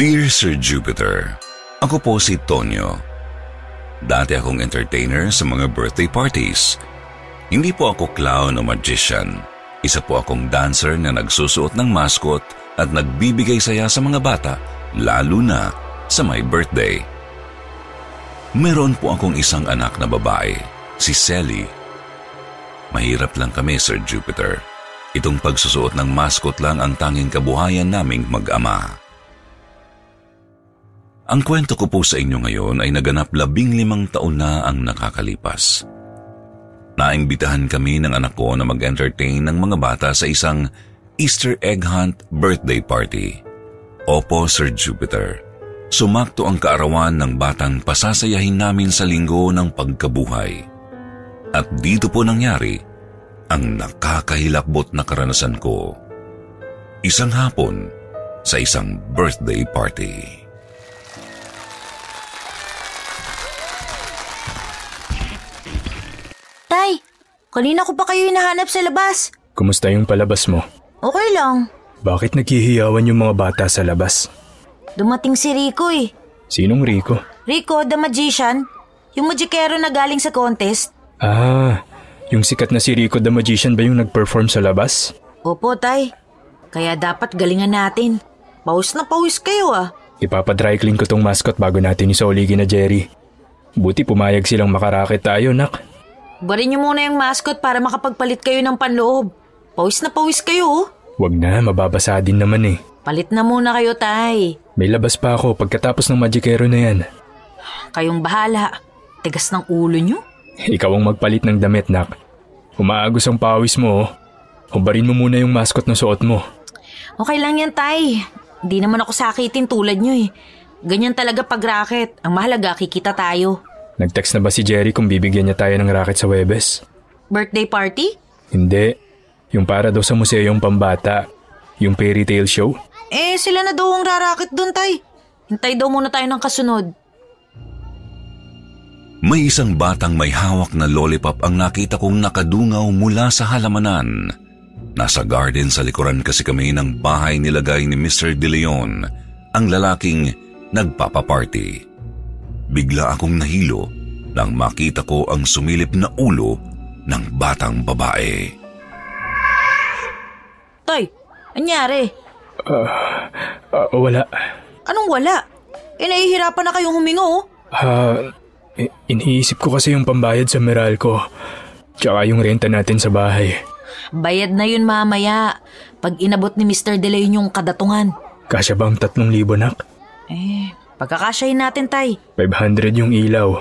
Dear Sir Jupiter, ako po si Tonyo. Dati akong entertainer sa mga birthday parties. Hindi po ako clown o magician. Isa po akong dancer na nagsusuot ng mascot at nagbibigay saya sa mga bata, lalo na sa my birthday. Meron po akong isang anak na babae, si Selly. Mahirap lang kami, Sir Jupiter. Itong pagsusuot ng mascot lang ang tanging kabuhayan naming mag-ama. Ang kwento ko po sa inyo ngayon ay naganap labing limang taon na ang nakakalipas. Naimbitahan kami ng anak ko na mag-entertain ng mga bata sa isang Easter egg hunt birthday party. Opo, Sir Jupiter. Sumakto ang kaarawan ng batang pasasayahin namin sa linggo ng pagkabuhay. At dito po nangyari ang nakakahilakbot na karanasan ko. Isang hapon sa isang birthday party. Kanina ko pa kayo hinahanap sa labas. Kumusta yung palabas mo? Okay lang. Bakit naghihiyawan yung mga bata sa labas? Dumating si Rico eh. Sinong Rico? Rico, the magician. Yung magikero na galing sa contest. Ah, yung sikat na si Rico the Magician ba yung nag-perform sa labas? Opo, tay. Kaya dapat galingan natin. Pawis na pawis kayo ah. Ipapadry clean ko tong mascot bago natin isoligi na Jerry. Buti pumayag silang makarakit tayo, nak. Barin niyo muna yung mascot para makapagpalit kayo ng panloob. Pawis na pawis kayo oh. Wag na, mababasa din naman eh. Palit na muna kayo, tay. May labas pa ako pagkatapos ng magikero na yan. Kayong bahala. Tigas ng ulo niyo. Ikaw ang magpalit ng damit, nak. Umaagos ang pawis mo, oh. Hubarin mo muna yung mascot na suot mo. Okay lang yan, tay. Hindi naman ako sakitin tulad niyo eh. Ganyan talaga pag racket. Ang mahalaga, kikita tayo. Nag-text na ba si Jerry kung bibigyan niya tayo ng racket sa Webes? Birthday party? Hindi. Yung para daw sa museong pambata. Yung fairy tale show. Eh, sila na daw ang rarakit doon, tay. Hintay daw muna tayo ng kasunod. May isang batang may hawak na lollipop ang nakita kong nakadungaw mula sa halamanan. Nasa garden sa likuran kasi kami ng bahay nilagay ni Mr. De Leon, ang lalaking nagpapaparty. Bigla akong nahilo nang makita ko ang sumilip na ulo ng batang babae. Tay, anyari? Ah, wala. Anong wala? Eh, nahihirapan na kayong humingo, oh. I- iniisip ko kasi yung pambayad sa Meralco. Tsaka yung renta natin sa bahay. Bayad na yun mamaya. Pag inabot ni Mr. De Leon yung kadatungan. Kasya bang tatlong libo nak? Eh, pagkakasyahin natin, tay. 500 yung ilaw.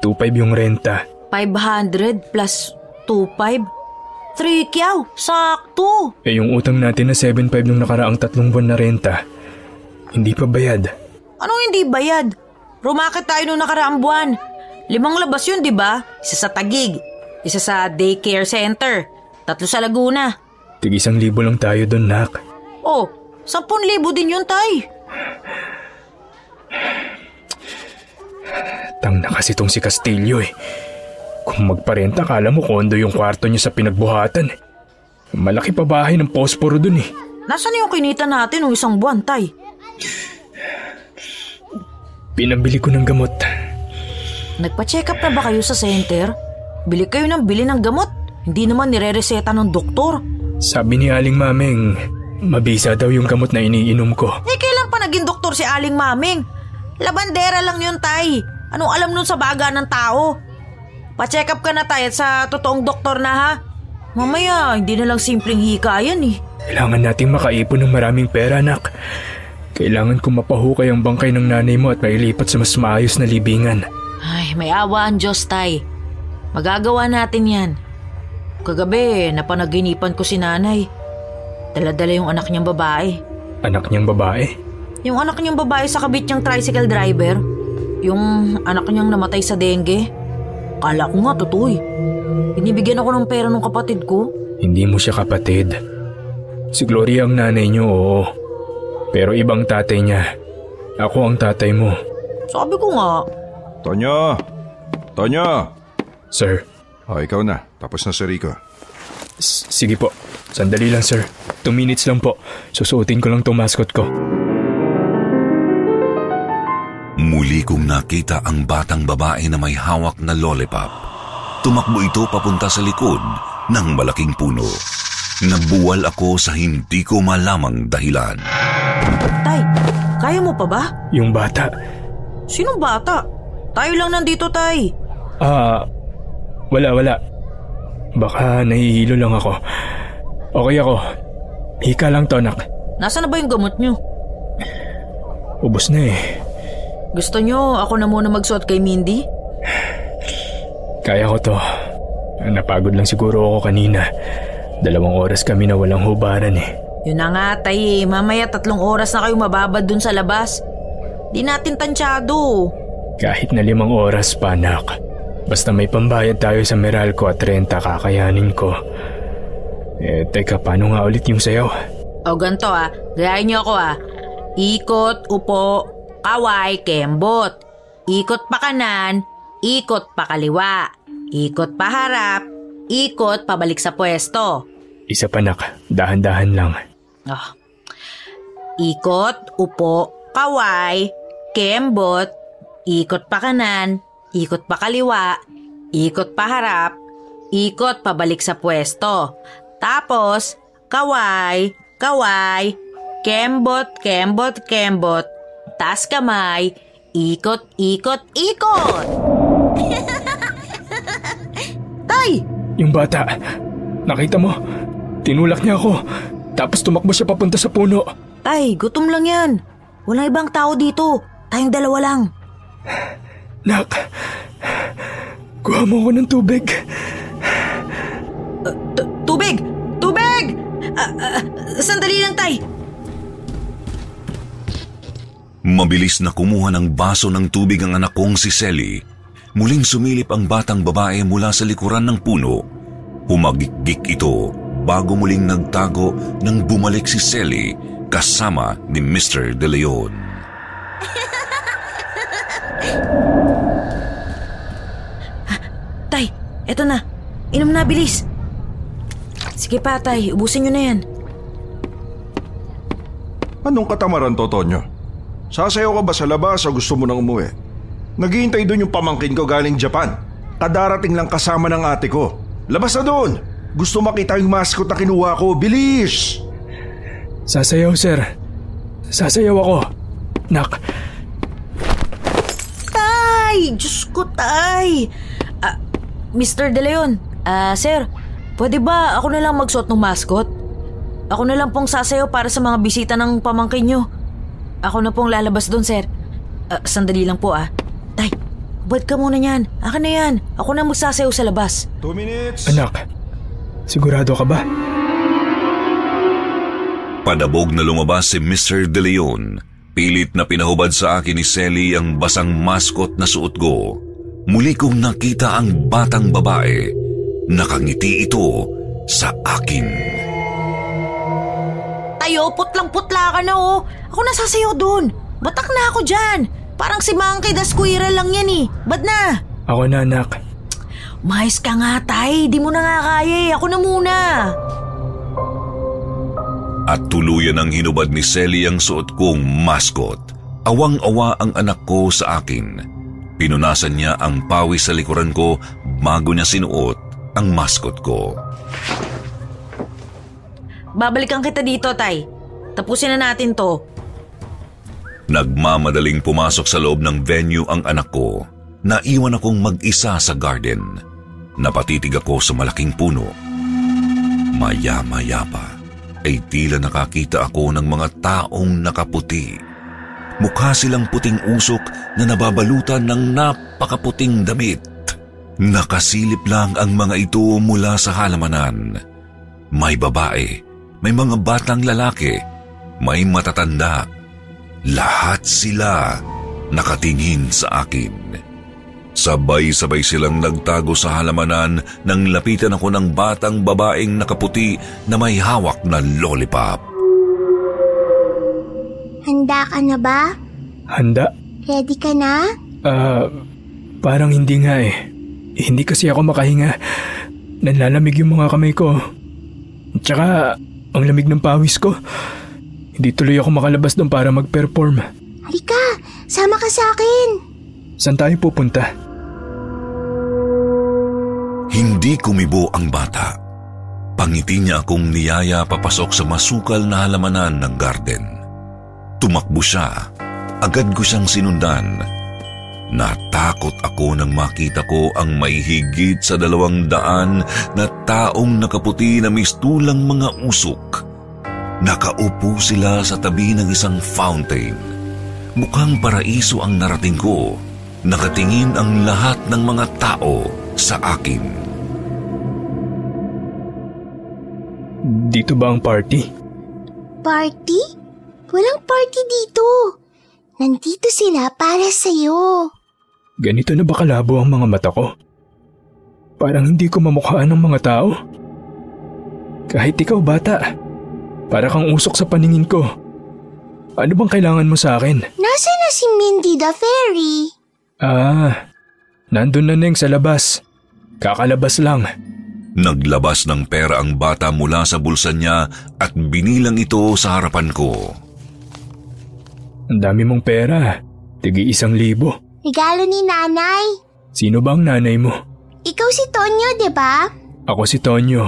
2.5 yung renta. 500 plus 2.5? 3 kyaw, sakto. Eh yung utang natin na 7.5 nung nakaraang tatlong buwan na renta. Hindi pa bayad. Anong hindi bayad? Rumakit tayo nung nakaraang buwan. Limang labas yun, di ba? Isa sa Tagig, isa sa daycare center, tatlo sa Laguna. Tig isang libo lang tayo doon, nak. Oh, sampun libo din yun, tay. Tang na kasi tong si Castillo eh. Kung magparenta, kala mo kondo yung kwarto niya sa pinagbuhatan. Malaki pa bahay ng posporo dun eh. Nasaan yung kinita natin ng isang buwan, Tay? Pinambili ko ng gamot. Nagpa-check up na ba kayo sa center? Bili kayo ng bili ng gamot. Hindi naman nire-reseta ng doktor. Sabi ni Aling Mameng, mabisa daw yung gamot na iniinom ko. Eh, kailan pa naging doktor si Aling Maming? Labandera lang yun, Tay. Anong alam nun sa baga ng tao? Pa-check up ka na, Tay, at sa totoong doktor na, ha? Mamaya, hindi na lang simpleng hika yan, eh. Kailangan nating makaipon ng maraming pera, anak. Kailangan ko mapahukay ang bangkay ng nanay mo at mailipat sa mas maayos na libingan. Ay, may awa ang Diyos, Tay. Magagawa natin yan. Kagabi, napanaginipan ko si nanay. Dala-dala yung anak niyang babae. Anak niyang babae? Yung anak niyang babae sa kabit niyang tricycle driver. Yung anak niyang namatay sa dengue. Kala ko nga, totoo eh. Binibigyan ako ng pera ng kapatid ko. Hindi mo siya kapatid. Si Gloria ang nanay niyo, oo. Pero ibang tatay niya. Ako ang tatay mo. Sabi ko nga. Tonyo! Tonyo! Sir. Oh, ikaw na. Tapos na si Rico. S- sige po. Sandali lang, sir. Two minutes lang po. Susuotin ko lang tong mascot ko. Muli kong nakita ang batang babae na may hawak na lollipop. Tumakbo ito papunta sa likod ng malaking puno. Nabuwal ako sa hindi ko malamang dahilan. Tay, kaya mo pa ba? Yung bata. Sinong bata? Tayo lang nandito, Tay. Ah, wala, wala. Baka nahihilo lang ako. Okay ako. Hika lang to, anak. Nasaan na ba yung gamot niyo? Ubus na eh. Gusto niyo ako na muna magsuot kay Mindy? Kaya ko to. Napagod lang siguro ako kanina. Dalawang oras kami na walang hubaran eh. Yun na nga, tay. Mamaya tatlong oras na kayo mababad dun sa labas. Di natin tansyado. Kahit na limang oras pa, anak. Basta may pambayad tayo sa Meralco at renta kakayanin ko. Eh, teka, paano nga ulit yung sayaw? O ganto ah, gayahin niyo ako ah. Ikot, upo, kaway, kembot. Ikot pa kanan, ikot pa kaliwa. Ikot pa harap, ikot pabalik sa pwesto. Isa pa, nak. Dahan-dahan lang. Ah. Ikot, upo, kaway, kembot, ikot pa kanan, ikot pa kaliwa, ikot pa harap, ikot pabalik sa pwesto. Tapos, kaway, kaway, kembot, kembot, kembot, taas kamay, ikot, ikot, ikot! Tay! Yung bata, nakita mo? Tinulak niya ako. Tapos tumakbo siya papunta sa puno. Tay, gutom lang yan. Walang ibang tao dito. Tayong dalawa lang. Nak, kuha mo ako ng tubig. Tu- tubig! Tubig! Ah, ah, sandali lang, Tay. Mabilis na kumuha ng baso ng tubig ang anak kong si Selly. Muling sumilip ang batang babae mula sa likuran ng puno. Humagikgik ito bago muling nagtago nang bumalik si Selly kasama ni Mr. De Leon. Tay, eto na. Inom na, bilis. Sige pa, Tay. Ubusin nyo na yan. Anong katamaran to, Tonyo? Sasayaw ka ba sa labas o gusto mo nang umuwi? Naghihintay doon yung pamangkin ko galing Japan. Kadarating lang kasama ng ate ko. Labas na doon! Gusto makita yung mascot na kinuha ko. Bilis! Sasayaw, sir. Sasayaw ako. Nak, Tay! Diyos ko, Tay! Ah, Mr. De Leon, ah, sir, pwede ba ako na lang magsuot ng mascot? Ako na lang pong sasayaw para sa mga bisita ng pamangkin nyo. Ako na pong lalabas doon, sir. Ah, sandali lang po, ah. Tay, bad ka muna yan. Akin na yan. Ako na magsasayaw sa labas. Two minutes! anak. Sigurado ka ba? Padabog na lumabas si Mr. De Leon. Pilit na pinahubad sa akin ni Selly ang basang maskot na suot ko. Muli kong nakita ang batang babae. Nakangiti ito sa akin. Tayo, putlang-putla ka na, oh. Ako nasasayaw doon. Batak na ako dyan. Parang si Monkey the Squirrel lang yan eh. Ba't na? Ako na anak. Mais ka nga, tay. Di mo na nga kaya eh. Ako na muna. At tuluyan ang hinubad ni Selly ang suot kong mascot. Awang-awa ang anak ko sa akin. Pinunasan niya ang pawis sa likuran ko bago niya sinuot ang mascot ko. Babalikan kita dito, tay. Tapusin na natin to. Nagmamadaling pumasok sa loob ng venue ang anak ko. Naiwan akong mag-isa sa garden. Napatitig ako sa malaking puno. Maya-maya pa ay tila nakakita ako ng mga taong nakaputi. Mukha silang puting usok na nababalutan ng napakaputing damit. Nakasilip lang ang mga ito mula sa halamanan. May babae, may mga batang lalaki, may matatanda. Lahat sila nakatingin sa akin. Sabay-sabay silang nagtago sa halamanan nang lapitan ako ng batang babaeng nakaputi na may hawak na lollipop. Handa ka na ba? Handa? Ready ka na? Ah, parang hindi nga eh. Hindi kasi ako makahinga. Nanlalamig yung mga kamay ko. Tsaka, ang lamig ng pawis ko. Hindi tuloy ako makalabas doon para mag-perform. Halika, sama ka sa akin. Saan tayo pupunta? Hindi kumibo ang bata. Pangiti niya akong niyaya papasok sa masukal na halamanan ng garden. Tumakbo siya. Agad ko siyang sinundan. Natakot ako nang makita ko ang may higit sa dalawang daan na taong nakaputi na mistulang mga usok. Nakaupo sila sa tabi ng isang fountain. Mukhang paraiso ang narating ko. Nakatingin ang lahat ng mga tao sa akin. Dito ba ang party? Party? Walang party dito. Nandito sila para sa'yo. Ganito na ba kalabo ang mga mata ko? Parang hindi ko mamukhaan ng mga tao. Kahit ikaw bata, para kang usok sa paningin ko. Ano bang kailangan mo sa akin? Nasa na si Mindy the Fairy? Ah, nandun na Neng sa labas. Kakalabas lang. Naglabas ng pera ang bata mula sa bulsa niya at binilang ito sa harapan ko. Ang dami mong pera. Tigi isang libo. Regalo ni nanay. Sino ba ang nanay mo? Ikaw si Tonyo, di ba? Ako si Tonyo.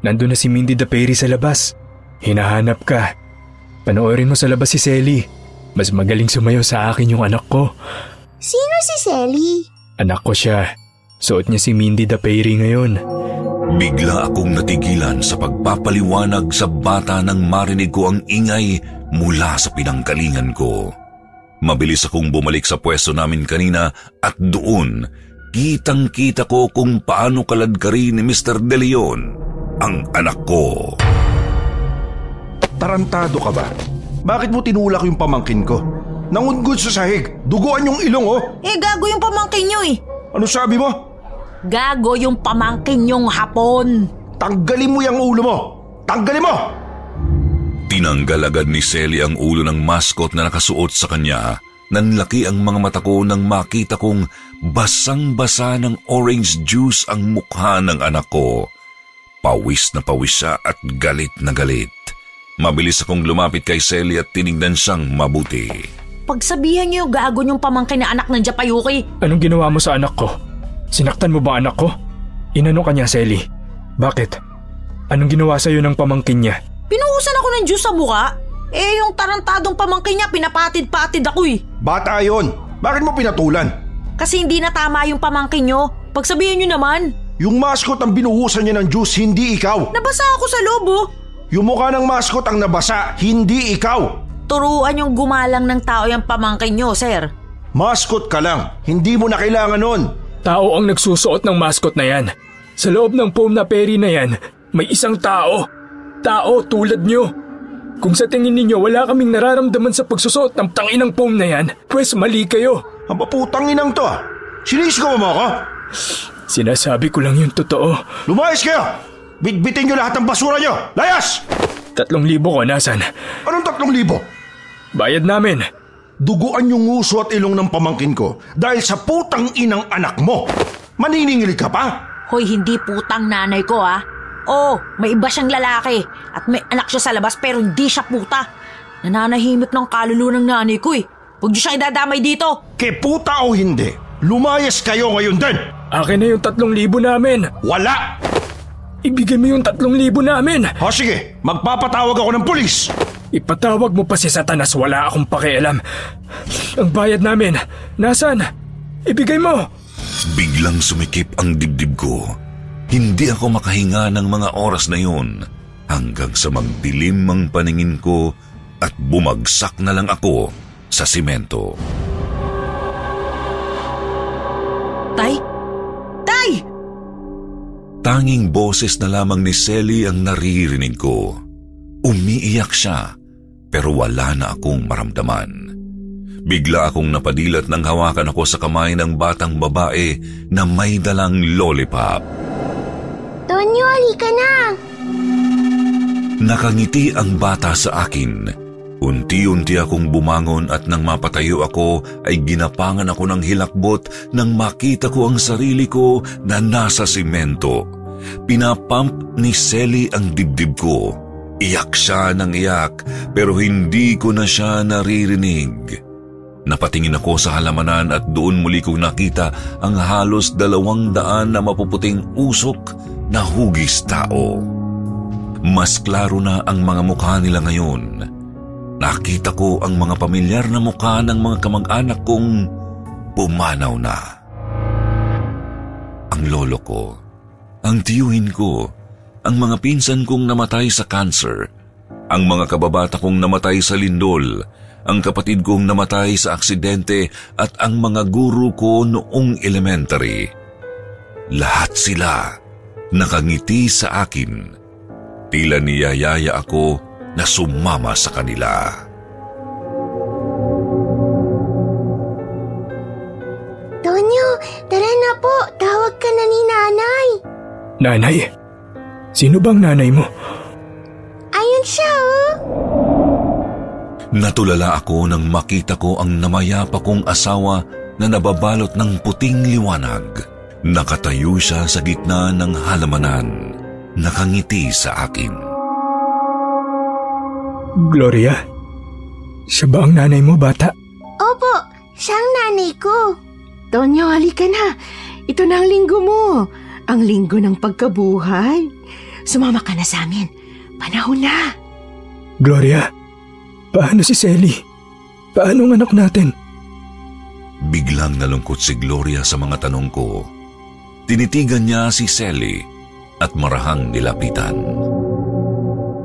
Nandun na si Mindy the Perry sa labas. Hinahanap ka. Panoorin mo sa labas si Selly. Mas magaling sumayaw sa akin yung anak ko. Sino si Selly? Anak ko siya. Suot niya si Mindy the Perry ngayon. Bigla akong natigilan sa pagpapaliwanag sa bata nang marinig ko ang ingay mula sa pinanggalingan ko. Mabilis akong bumalik sa pwesto namin kanina at doon, kitang-kita ko kung paano kaladkari ni Mr. De Leon ang anak ko. Tarantado ka ba? Bakit mo tinulak yung pamangkin ko? Nangungod sa sahig. Duguan yung ilong oh. Eh, gago yung pamangkin nyo eh. Ano sabi mo? Gago yung pamangkin yung hapon. Tanggalin mo yung ulo mo. Tanggalin mo! Tinanggal agad ni Selly ang ulo ng mascot na nakasuot sa kanya. Nanlaki ang mga mata ko nang makita kong basang-basa ng orange juice ang mukha ng anak ko. Pawis na pawis siya at galit na galit. Mabilis akong lumapit kay Selly at tinignan siyang mabuti. Pagsabihan niyo gago yung pamangkin na anak ng Japayuki. Anong ginawa mo sa anak ko? Sinaktan mo ba anak ko? Inano ka niya, Selly? Bakit? Anong ginawa sa'yo ng pamangkin niya? Pinuhusan ako ng juice sa mukha. Eh, yung tarantadong pamangkin niya, pinapatid-patid ako eh. Bata yon. Bakit mo pinatulan? Kasi hindi na tama yung pamangkin niyo. Pagsabihan niyo naman. Yung mascot ang binuhusan niya ng juice, hindi ikaw. Nabasa ako sa loob oh. Yung mukha ng mascot ang nabasa, hindi ikaw. Turuan yung gumalang ng tao yung pamangkin niyo, sir. Mascot ka lang. Hindi mo na kailangan nun. Tao ang nagsusuot ng mascot na yan. Sa loob ng foam na peri na yan, may isang tao. Tao tulad nyo. Kung sa tingin ninyo wala kaming nararamdaman sa pagsusuot ng tanginang foam na yan, pwes mali kayo. Ang paputang inang to ah. Sinisgaw mo ako? Sinasabi ko lang yung totoo. Lumayas kayo! Bitbitin niyo lahat ng basura niyo! Layas! Tatlong libo ko nasan. Anong tatlong libo? Bayad namin. duguan yung nguso at ilong ng pamangkin ko dahil sa putang inang anak mo. Maniningil ka pa? Hoy, hindi putang nanay ko ah. Oo, may iba siyang lalaki at may anak siya sa labas pero hindi siya puta. Nananahimik ng kaluluwa ng nanay ko eh. Huwag niyo siyang idadamay dito. Ke puta o hindi, lumayas kayo ngayon din. Akin na yung tatlong libo namin. Wala! Ibigay mo yung tatlong libo namin. O sige, magpapatawag ako ng pulis. Ipatawag mo pa si Satanas, wala akong pakialam. Ang bayad namin, nasan? Ibigay mo! Biglang sumikip ang dibdib ko. Hindi ako makahinga ng mga oras na yun hanggang sa magdilim ang paningin ko at bumagsak na lang ako sa simento. Tay? Tay! Tanging boses na lamang ni Selly ang naririnig ko. Umiiyak siya pero wala na akong maramdaman. Bigla akong napadilat nang hawakan ako sa kamay ng batang babae na may dalang lollipop. Tonyo, halika na! Nakangiti ang bata sa akin. Unti-unti akong bumangon at nang mapatayo ako ay ginapangan ako ng hilakbot nang makita ko ang sarili ko na nasa simento. Pinapump ni Selly ang dibdib ko. Iyak siya ng iyak pero hindi ko na siya naririnig. Napatingin ako sa halamanan at doon muli kong nakita ang halos dalawang daan na mapuputing usok na hugis tao. Mas klaro na ang mga mukha nila ngayon. Nakita ko ang mga pamilyar na mukha ng mga kamag-anak kong pumanaw na. Ang lolo ko, ang tiyuhin ko, ang mga pinsan kong namatay sa cancer, ang mga kababata kong namatay sa lindol, ang kapatid kong namatay sa aksidente at ang mga guru ko noong elementary. Lahat sila nakangiti sa akin. Tila niyayaya ako na sumama sa kanila. Tonyo, tara na po. Tawag ka na ni nanay. Nanay? Sino bang nanay mo? Ayun siya oh. Natulala ako nang makita ko ang namayapa kong asawa na nababalot ng puting liwanag. Nakatayo siya sa gitna ng halamanan. Nakangiti sa akin. Gloria? Siya ba ang nanay mo, bata? Opo, siyang nanay ko. Tonyo, halika na. Ito na ang linggo mo. Ang linggo ng pagkabuhay. Sumama ka na sa amin. Panahon na. Gloria, paano si Selly? Paano ang anak natin? Biglang nalungkot si Gloria sa mga tanong ko. Tinitigan niya si Sally at marahang nilapitan.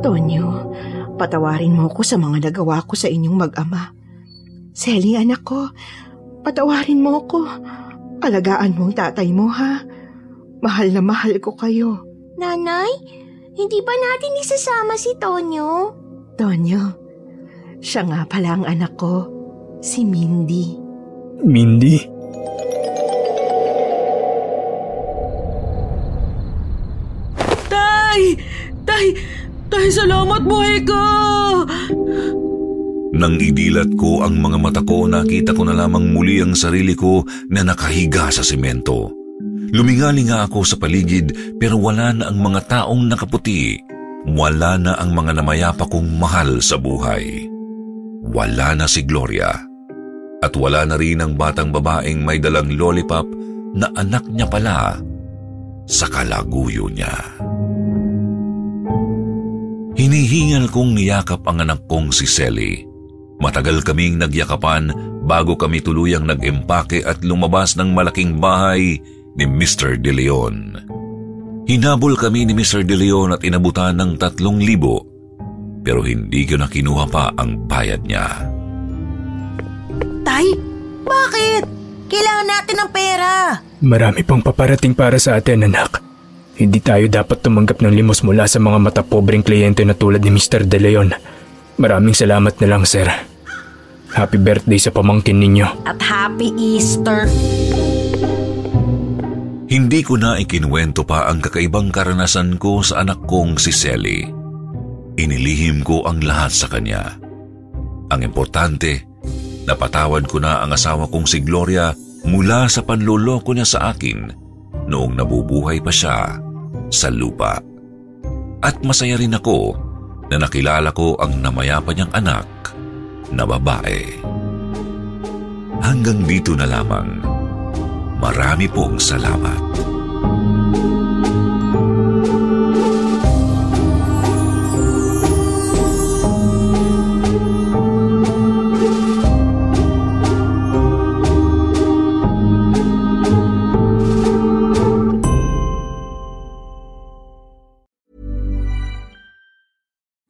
Tonyo, patawarin mo ko sa mga nagawa ko sa inyong mag-ama. Selly, anak ko, patawarin mo ko. Alagaan mo ang tatay mo, ha? Mahal na mahal ko kayo. Nanay, hindi ba natin isasama si Tonyo? Tonyo, siya nga pala ang anak ko, si Mindy. Mindy? Tay! Tay, salamat buhay ka! Nang idilat ko ang mga mata ko, nakita ko na lamang muli ang sarili ko na nakahiga sa simento. Lumingalinga ako sa paligid pero wala na ang mga taong nakaputi. Wala na ang mga namayapa kong mahal sa buhay. Wala na si Gloria. At wala na rin ang batang babaeng may dalang lollipop na anak niya pala sa kalaguyo niya. Hinihingal kong niyakap ang anak kong si Selly. Matagal kaming nagyakapan bago kami tuluyang nag-empake at lumabas ng malaking bahay ni Mr. De Leon. Hinabol kami ni Mr. De Leon at inabutan ng tatlong libo pero hindi ko na kinuha pa ang bayad niya. Tay, bakit? Kailangan natin ng pera. Marami pang paparating para sa atin, anak. Hindi tayo dapat tumanggap ng limos mula sa mga matapobreng kliyente na tulad ni Mr. De Leon. Maraming salamat na lang, sir. Happy birthday sa pamangkin ninyo. At happy Easter. Hindi ko na ikinuwento pa ang kakaibang karanasan ko sa anak kong si Selly. Inilihim ko ang lahat sa kanya. Ang importante, Napatawad ko na ang asawa kong si Gloria mula sa panloloko niya sa akin noong nabubuhay pa siya sa lupa. At masaya rin ako na nakilala ko ang namayapa niyang anak na babae. Hanggang dito na lamang. Marami pong salamat.